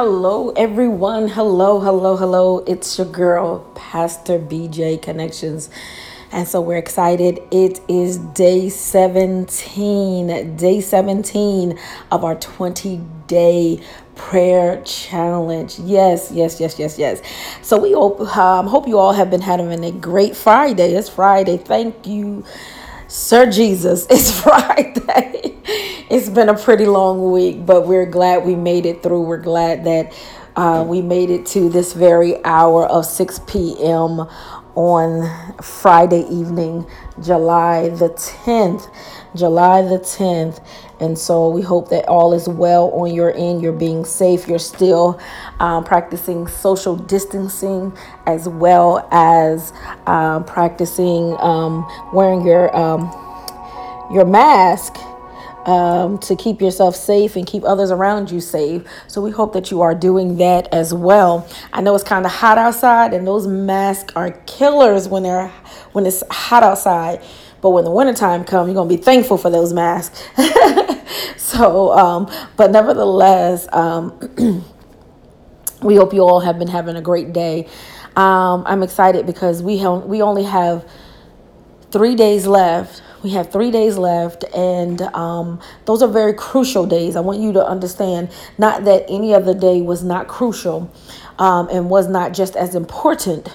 Hello, everyone. Hello, hello, hello. It's your girl, Pastor BJ Connections. And so we're excited. It is day 17, day 17 of our 20 day prayer challenge. Yes, yes, yes, yes, yes. So we hope, um, hope you all have been having a great Friday. It's Friday. Thank you Sir Jesus, it's Friday. It's been a pretty long week, but we're glad we made it through. We're glad that uh, we made it to this very hour of 6 p.m. on Friday evening, July the 10th. July the 10th. And so we hope that all is well on your end. You're being safe. You're still um, practicing social distancing as well as um, practicing um, wearing your um, your mask um, to keep yourself safe and keep others around you safe. So we hope that you are doing that as well. I know it's kind of hot outside, and those masks are killers when they're when it's hot outside. But when the wintertime comes, you're going to be thankful for those masks. so, um, but nevertheless, um, we hope you all have been having a great day. Um, I'm excited because we we only have three days left. We have three days left, and um, those are very crucial days. I want you to understand not that any other day was not crucial, um, and was not just as important,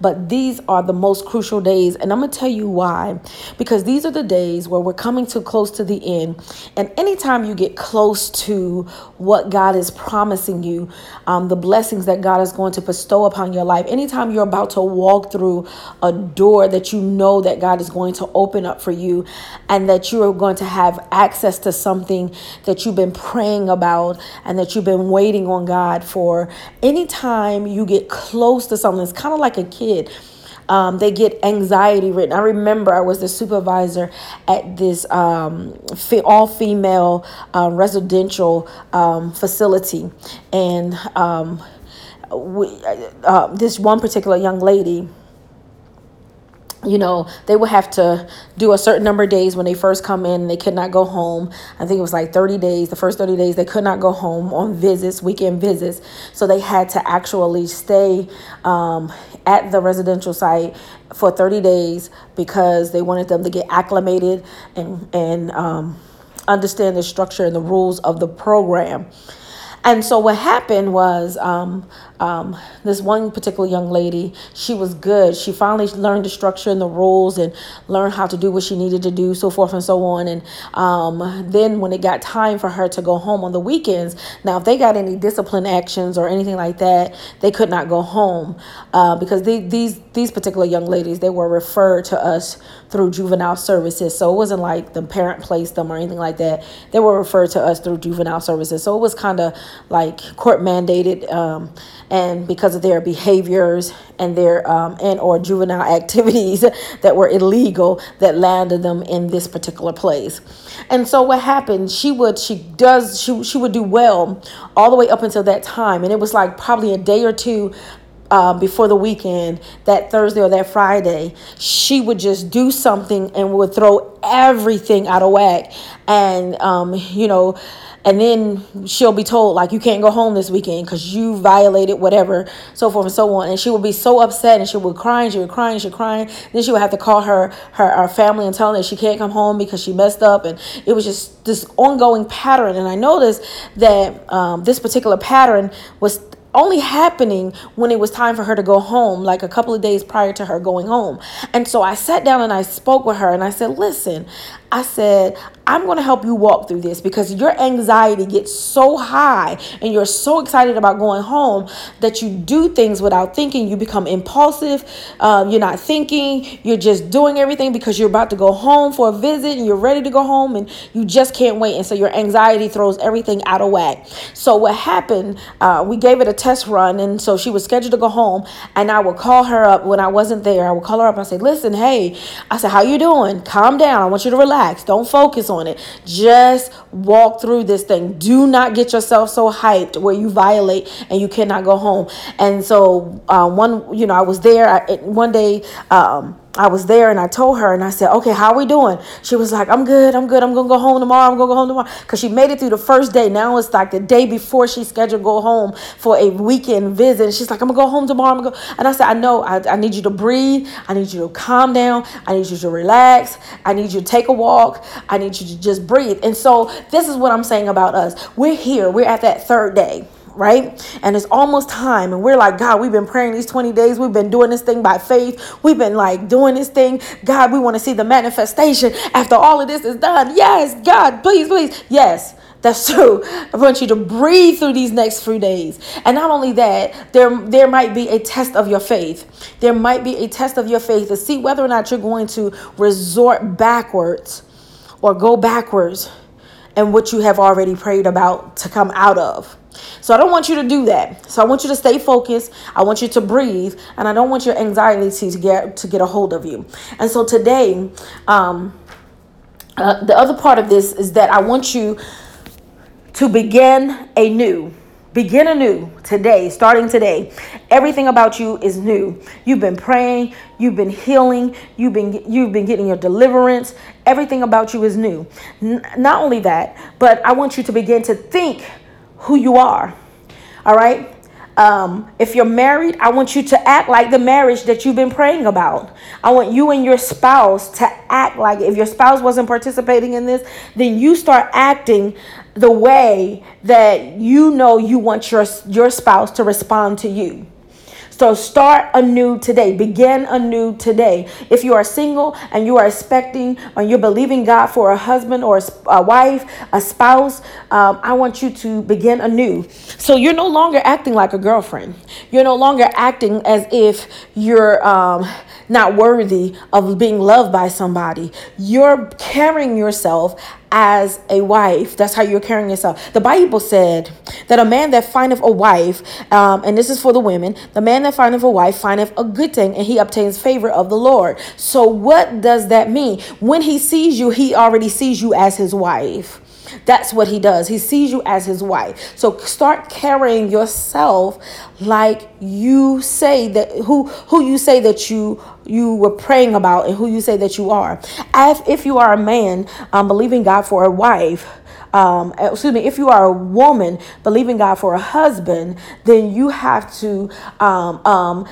but these are the most crucial days. And I'm going to tell you why. Because these are the days where we're coming too close to the end. And anytime you get close to what God is promising you, um, the blessings that God is going to bestow upon your life, anytime you're about to walk through a door that you know that God is going to open up for you, and that you are going to have access to something that you've been praying about and that you've been waiting on God for, anytime time you get close to something, it's kind of like a kid. Um, they get anxiety written. I remember I was the supervisor at this um, all female uh, residential um, facility, and um, we, uh, this one particular young lady you know, they would have to do a certain number of days when they first come in. They could not go home. I think it was like 30 days. The first 30 days, they could not go home on visits, weekend visits. So they had to actually stay um, at the residential site for 30 days because they wanted them to get acclimated and, and um, understand the structure and the rules of the program. And so what happened was um, um, this one particular young lady, she was good. She finally learned the structure and the rules and learned how to do what she needed to do, so forth and so on. And um, then when it got time for her to go home on the weekends, now if they got any discipline actions or anything like that, they could not go home uh, because they, these these particular young ladies they were referred to us through juvenile services. So it wasn't like the parent placed them or anything like that. They were referred to us through juvenile services. So it was kind of like court mandated. Um, and because of their behaviors and their um, and or juvenile activities that were illegal that landed them in this particular place and so what happened she would she does she, she would do well all the way up until that time and it was like probably a day or two uh, before the weekend, that Thursday or that Friday, she would just do something and would throw everything out of whack. And, um, you know, and then she'll be told like you can't go home this weekend because you violated whatever so forth and so on. And she would be so upset and she would cry and she would cry and she would crying. Then she would have to call her her, her family and tell them that she can't come home because she messed up. And it was just this ongoing pattern. And i noticed that um, this particular pattern was only happening when it was time for her to go home, like a couple of days prior to her going home. And so I sat down and I spoke with her and I said, Listen, I said, I'm going to help you walk through this because your anxiety gets so high and you're so excited about going home that you do things without thinking. You become impulsive. Um, you're not thinking. You're just doing everything because you're about to go home for a visit and you're ready to go home and you just can't wait. And so your anxiety throws everything out of whack. So what happened, uh, we gave it a test run. And so she was scheduled to go home and I would call her up when I wasn't there. I would call her up and I say, listen, hey, I said, how you doing? Calm down. I want you to relax. Don't focus on on it. Just walk through this thing. Do not get yourself so hyped where you violate and you cannot go home. And so uh, one, you know, I was there I, one day. Um, I was there and I told her and I said, okay, how are we doing? She was like, I'm good, I'm good, I'm gonna go home tomorrow, I'm gonna go home tomorrow. Cause she made it through the first day. Now it's like the day before she scheduled go home for a weekend visit. And she's like, I'm gonna go home tomorrow, I'm gonna go. And I said, I know, I, I need you to breathe, I need you to calm down, I need you to relax, I need you to take a walk, I need you to just breathe. And so this is what I'm saying about us. We're here, we're at that third day right? And it's almost time. And we're like, God, we've been praying these 20 days. We've been doing this thing by faith. We've been like doing this thing. God, we want to see the manifestation after all of this is done. Yes, God, please, please. Yes. That's true. I want you to breathe through these next few days. And not only that, there, there might be a test of your faith. There might be a test of your faith to see whether or not you're going to resort backwards or go backwards and what you have already prayed about to come out of. So I don't want you to do that. So I want you to stay focused. I want you to breathe, and I don't want your anxiety to get to get a hold of you. And so today, um, uh, the other part of this is that I want you to begin anew. Begin anew today, starting today. Everything about you is new. You've been praying, you've been healing, you've been you've been getting your deliverance. Everything about you is new. N- not only that, but I want you to begin to think who you are. All right? Um, if you're married, I want you to act like the marriage that you've been praying about. I want you and your spouse to act like if your spouse wasn't participating in this, then you start acting the way that you know you want your your spouse to respond to you. So start anew today. Begin anew today. If you are single and you are expecting or you're believing God for a husband or a wife, a spouse, um, I want you to begin anew. So you're no longer acting like a girlfriend. You're no longer acting as if you're um, not worthy of being loved by somebody. You're carrying yourself as a wife. That's how you're carrying yourself. The Bible said that a man that findeth a wife, um, and this is for the women, the man that findeth a wife findeth a good thing, and he obtains favor of the Lord. So, what does that mean? When he sees you, he already sees you as his wife. That's what he does. He sees you as his wife. So start carrying yourself like you say that who who you say that you you were praying about and who you say that you are. As if you are a man um, believing God for a wife, um, excuse me, if you are a woman believing God for a husband, then you have to, um, um,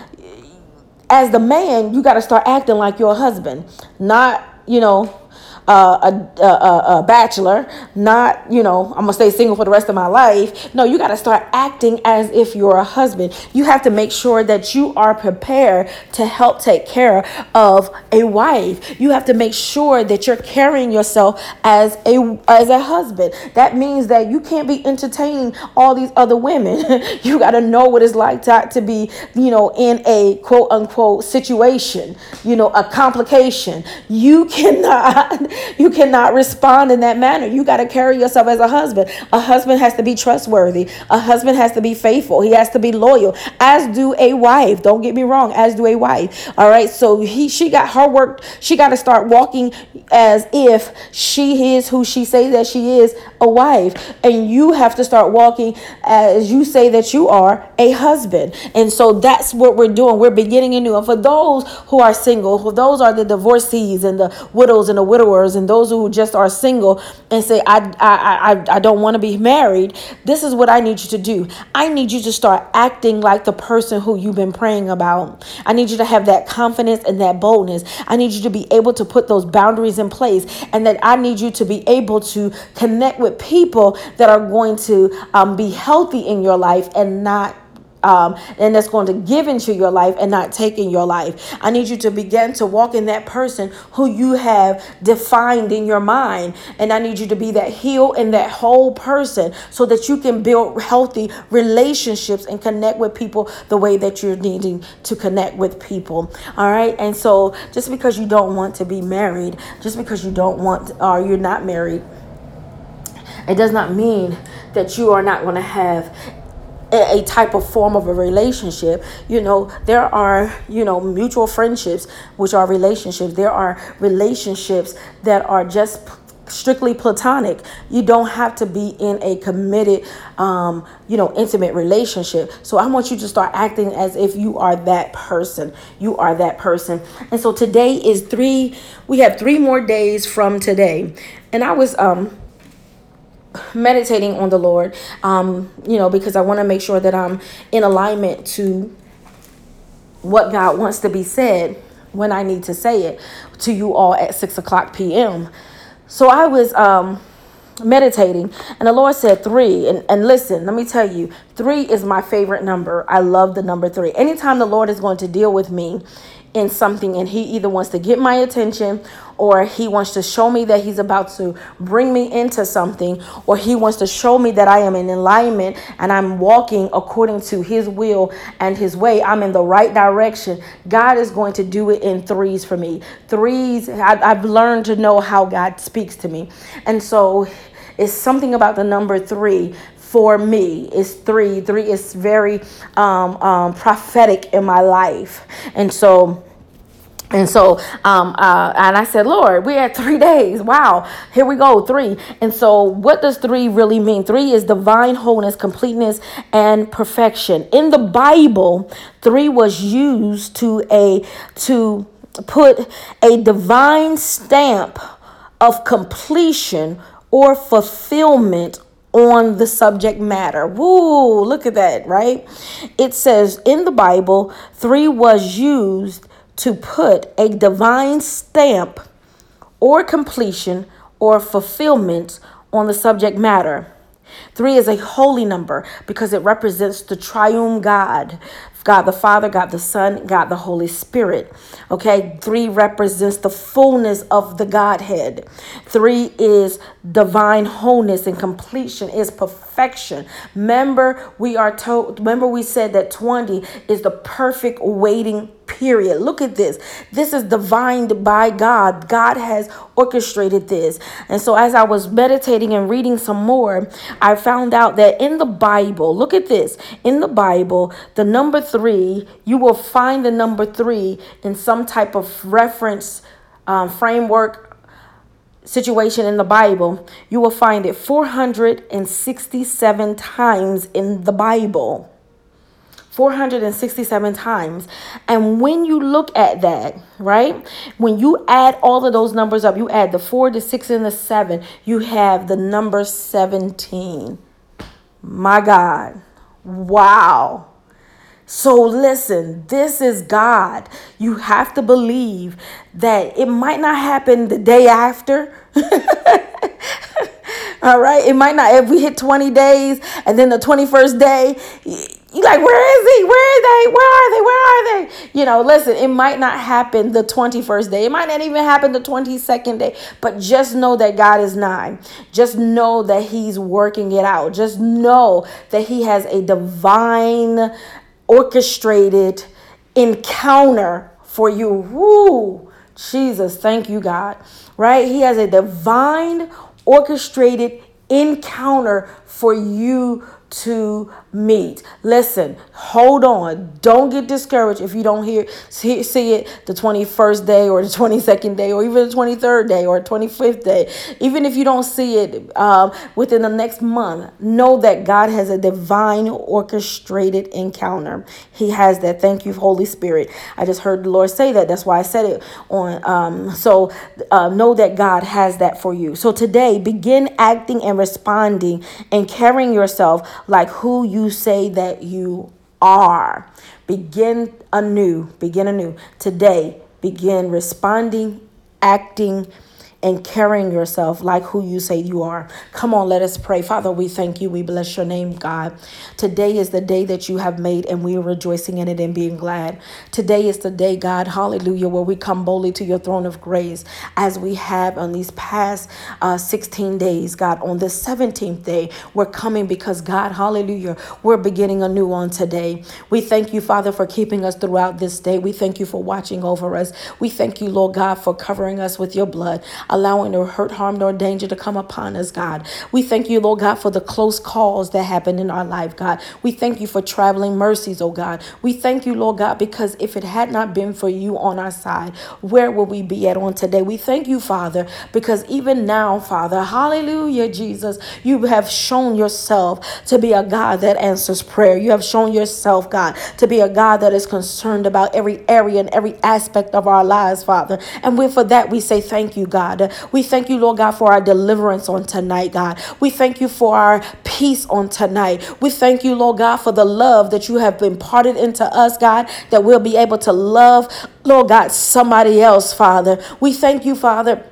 as the man, you got to start acting like your husband, not, you know, uh, a, a, a bachelor, not, you know, I'm gonna stay single for the rest of my life. No, you got to start acting as if you're a husband. You have to make sure that you are prepared to help take care of a wife. You have to make sure that you're carrying yourself as a as a husband. That means that you can't be entertaining all these other women. you got to know what it's like to, to be, you know, in a quote unquote situation, you know, a complication. You cannot you cannot respond in that manner. You got to carry yourself as a husband. A husband has to be trustworthy. A husband has to be faithful. He has to be loyal, as do a wife. Don't get me wrong, as do a wife. All right. So he she got her work. She got to start walking as if she is who she say that she is, a wife, and you have to start walking as you say that you are a husband. And so that's what we're doing. We're beginning anew. And for those who are single, for those are the divorcees and the widows and the widowers and those who just are single and say, I, I, I, I don't want to be married, this is what I need you to do. I need you to start acting like the person who you've been praying about. I need you to have that confidence and that boldness. I need you to be able to put those boundaries in place and that I need you to be able to connect with people that are going to um, be healthy in your life and not um, and that's going to give into your life and not take in your life. I need you to begin to walk in that person who you have defined in your mind. And I need you to be that healed and that whole person so that you can build healthy relationships and connect with people the way that you're needing to connect with people. All right. And so just because you don't want to be married, just because you don't want or you're not married, it does not mean that you are not going to have a type of form of a relationship you know there are you know mutual friendships which are relationships there are relationships that are just strictly platonic. You don't have to be in a committed, um, you know, intimate relationship. So I want you to start acting as if you are that person. You are that person. And so today is three, we have three more days from today. And I was, um, meditating on the Lord, um, you know, because I want to make sure that I'm in alignment to what God wants to be said when I need to say it to you all at six o'clock p.m. So I was um, meditating, and the Lord said three. And, and listen, let me tell you, three is my favorite number. I love the number three. Anytime the Lord is going to deal with me, in something and he either wants to get my attention or he wants to show me that he's about to bring me into something or he wants to show me that I am in alignment and I'm walking according to his will and his way. I'm in the right direction. God is going to do it in threes for me. Threes I've learned to know how God speaks to me. And so it's something about the number three for me is three. Three is very um, um, prophetic in my life. And so, and so, um, uh, and I said, Lord, we had three days. Wow, here we go, three. And so, what does three really mean? Three is divine wholeness, completeness, and perfection. In the Bible, three was used to a to put a divine stamp of completion or fulfillment on the subject matter. Woo, look at that, right? It says in the Bible, three was used to put a divine stamp or completion or fulfillment on the subject matter. Three is a holy number because it represents the triune God God the Father, God the Son, God the Holy Spirit. Okay, three represents the fullness of the Godhead. Three is divine wholeness and completion, is perfection. Remember, we are told, remember, we said that 20 is the perfect waiting period. Look at this. This is divined by God. God has orchestrated this. And so, as I was meditating and reading some more, I found out that in the Bible, look at this. In the Bible, the number three, you will find the number three in some type of reference um, framework situation in the Bible, you will find it 467 times in the Bible. 467 times. And when you look at that, right, when you add all of those numbers up, you add the four, the six, and the seven, you have the number 17. My God. Wow. So listen, this is God. You have to believe that it might not happen the day after. All right. It might not, if we hit 20 days and then the 21st day, you like, where is he? Where are they? Where are they? Where are they? You know, listen, it might not happen the 21st day. It might not even happen the 22nd day. But just know that God is nigh. Just know that He's working it out. Just know that He has a divine, orchestrated encounter for you. Woo! Jesus, thank you, God. Right? He has a divine, orchestrated encounter for you to meet. Listen, hold on. Don't get discouraged if you don't hear see, see it the 21st day or the 22nd day or even the 23rd day or 25th day. Even if you don't see it um, within the next month, know that God has a divine orchestrated encounter. He has that. Thank you, Holy Spirit. I just heard the Lord say that. That's why I said it on. Um, so uh, know that God has that for you. So today, begin acting and responding and carrying yourself like who you say that you are. Begin anew, begin anew. Today, begin responding, acting, and carrying yourself like who you say you are. Come on, let us pray. Father, we thank you. We bless your name, God. Today is the day that you have made, and we are rejoicing in it and being glad. Today is the day, God, hallelujah, where we come boldly to your throne of grace as we have on these past uh, 16 days, God. On the 17th day, we're coming because, God, hallelujah, we're beginning anew on today. We thank you, Father, for keeping us throughout this day. We thank you for watching over us. We thank you, Lord God, for covering us with your blood. Allowing no hurt, harm, nor danger to come upon us, God. We thank you, Lord God, for the close calls that happened in our life, God. We thank you for traveling mercies, oh God. We thank you, Lord God, because if it had not been for you on our side, where would we be at on today? We thank you, Father, because even now, Father, hallelujah, Jesus, you have shown yourself to be a God that answers prayer. You have shown yourself, God, to be a God that is concerned about every area and every aspect of our lives, Father. And we for that we say thank you, God. We thank you, Lord God, for our deliverance on tonight, God. We thank you for our peace on tonight. We thank you, Lord God, for the love that you have imparted into us, God, that we'll be able to love, Lord God, somebody else, Father. We thank you, Father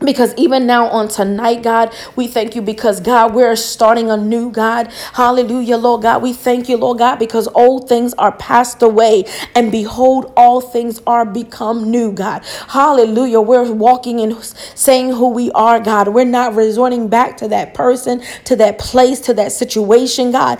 because even now on tonight, God, we thank you because God, we're starting a new God. Hallelujah, Lord God. We thank you, Lord God, because old things are passed away and behold, all things are become new, God. Hallelujah. We're walking and saying who we are, God. We're not resorting back to that person, to that place, to that situation, God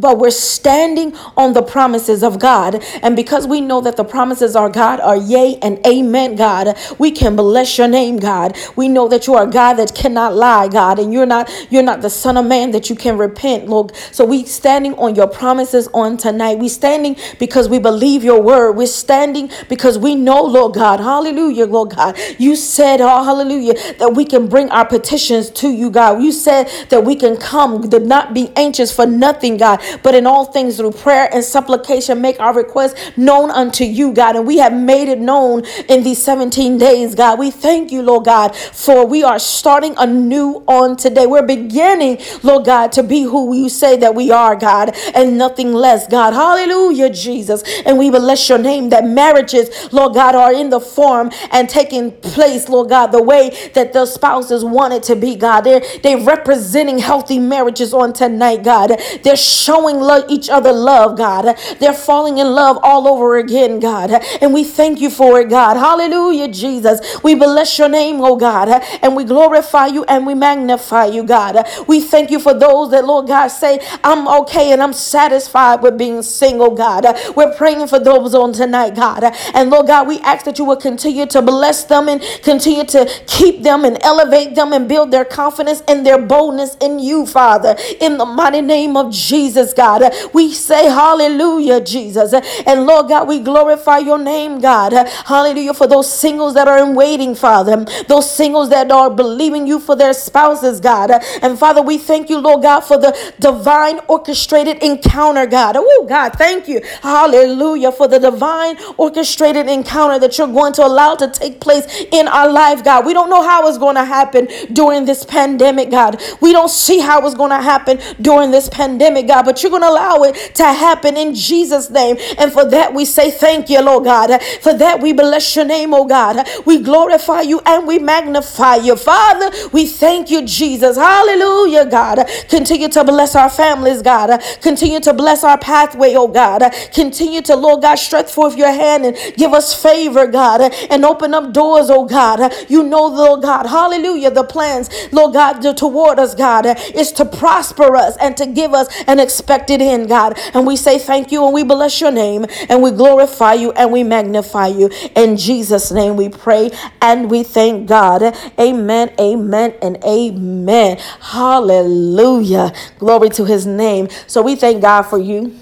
but we're standing on the promises of God. And because we know that the promises are God are yea and amen, God, we can bless your name, God. We know that you are God that cannot lie, God, and you're not you're not the son of man that you can repent, Lord. So we standing on your promises on tonight. We standing because we believe your word. We're standing because we know, Lord God, hallelujah, Lord God. You said, oh, hallelujah, that we can bring our petitions to you, God. You said that we can come, to not be anxious for nothing, God but in all things through prayer and supplication, make our requests known unto you, God. And we have made it known in these 17 days, God. We thank you, Lord God, for we are starting anew on today. We're beginning, Lord God, to be who you say that we are, God, and nothing less, God. Hallelujah, Jesus. And we bless your name that marriages, Lord God, are in the form and taking place, Lord God, the way that the spouses want it to be, God. They're, they're representing healthy marriages on tonight, God. They're showing showing love, each other love, God. They're falling in love all over again, God. And we thank you for it, God. Hallelujah, Jesus. We bless your name, oh God. And we glorify you and we magnify you, God. We thank you for those that, Lord God, say, I'm okay and I'm satisfied with being single, God. We're praying for those on tonight, God. And Lord God, we ask that you will continue to bless them and continue to keep them and elevate them and build their confidence and their boldness in you, Father. In the mighty name of Jesus, God. We say hallelujah, Jesus. And Lord God, we glorify your name, God. Hallelujah for those singles that are in waiting, Father. Those singles that are believing you for their spouses, God. And Father, we thank you, Lord God, for the divine orchestrated encounter, God. Oh, God, thank you. Hallelujah for the divine orchestrated encounter that you're going to allow to take place in our life, God. We don't know how it's going to happen during this pandemic, God. We don't see how it's going to happen during this pandemic, God, but you you're going to allow it to happen in Jesus' name. And for that, we say thank you, Lord God. For that, we bless your name, oh God. We glorify you and we magnify you. Father, we thank you, Jesus. Hallelujah, God. Continue to bless our families, God. Continue to bless our pathway, oh God. Continue to, Lord God, stretch forth your hand and give us favor, God, and open up doors, oh God. You know, Lord God, hallelujah, the plans, Lord God, toward us, God, is to prosper us and to give us an expected expected in, God. And we say thank you and we bless your name and we glorify you and we magnify you. In Jesus' name we pray and we thank God. Amen, amen, and amen. Hallelujah. Glory to his name. So we thank God for you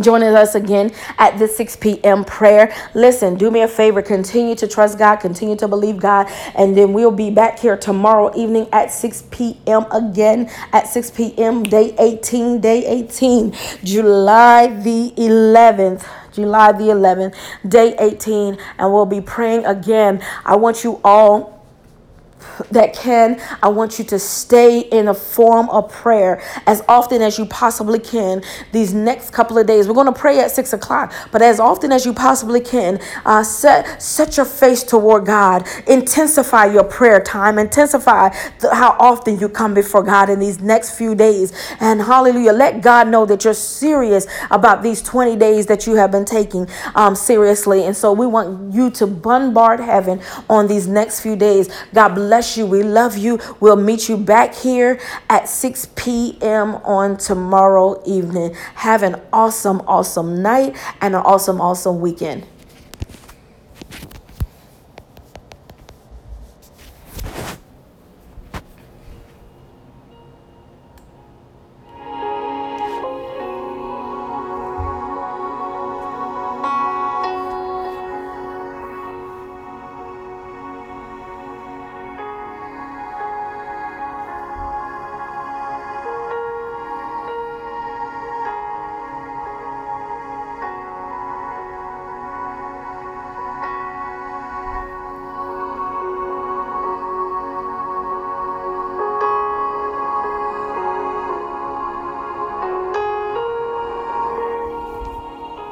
joining us again at the 6 p.m. prayer. Listen, do me a favor, continue to trust God, continue to believe God, and then we'll be back here tomorrow evening at 6 p.m. again at 6 p.m. day 18, day 18, July the 11th. July the 11th, day 18, and we'll be praying again. I want you all that can, I want you to stay in a form of prayer as often as you possibly can these next couple of days. We're going to pray at six o'clock, but as often as you possibly can, uh, set, set your face toward God. Intensify your prayer time. Intensify the, how often you come before God in these next few days. And hallelujah, let God know that you're serious about these 20 days that you have been taking um, seriously. And so we want you to bombard heaven on these next few days. God bless bless you. We love you. We'll meet you back here at 6 p.m. on tomorrow evening. Have an awesome, awesome night and an awesome, awesome weekend.